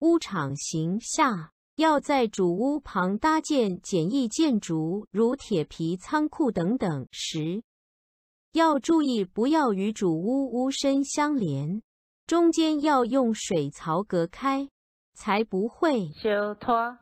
屋场形下要在主屋旁搭建简易建筑，如铁皮仓库等等时，要注意不要与主屋屋身相连，中间要用水槽隔开，才不会修拖。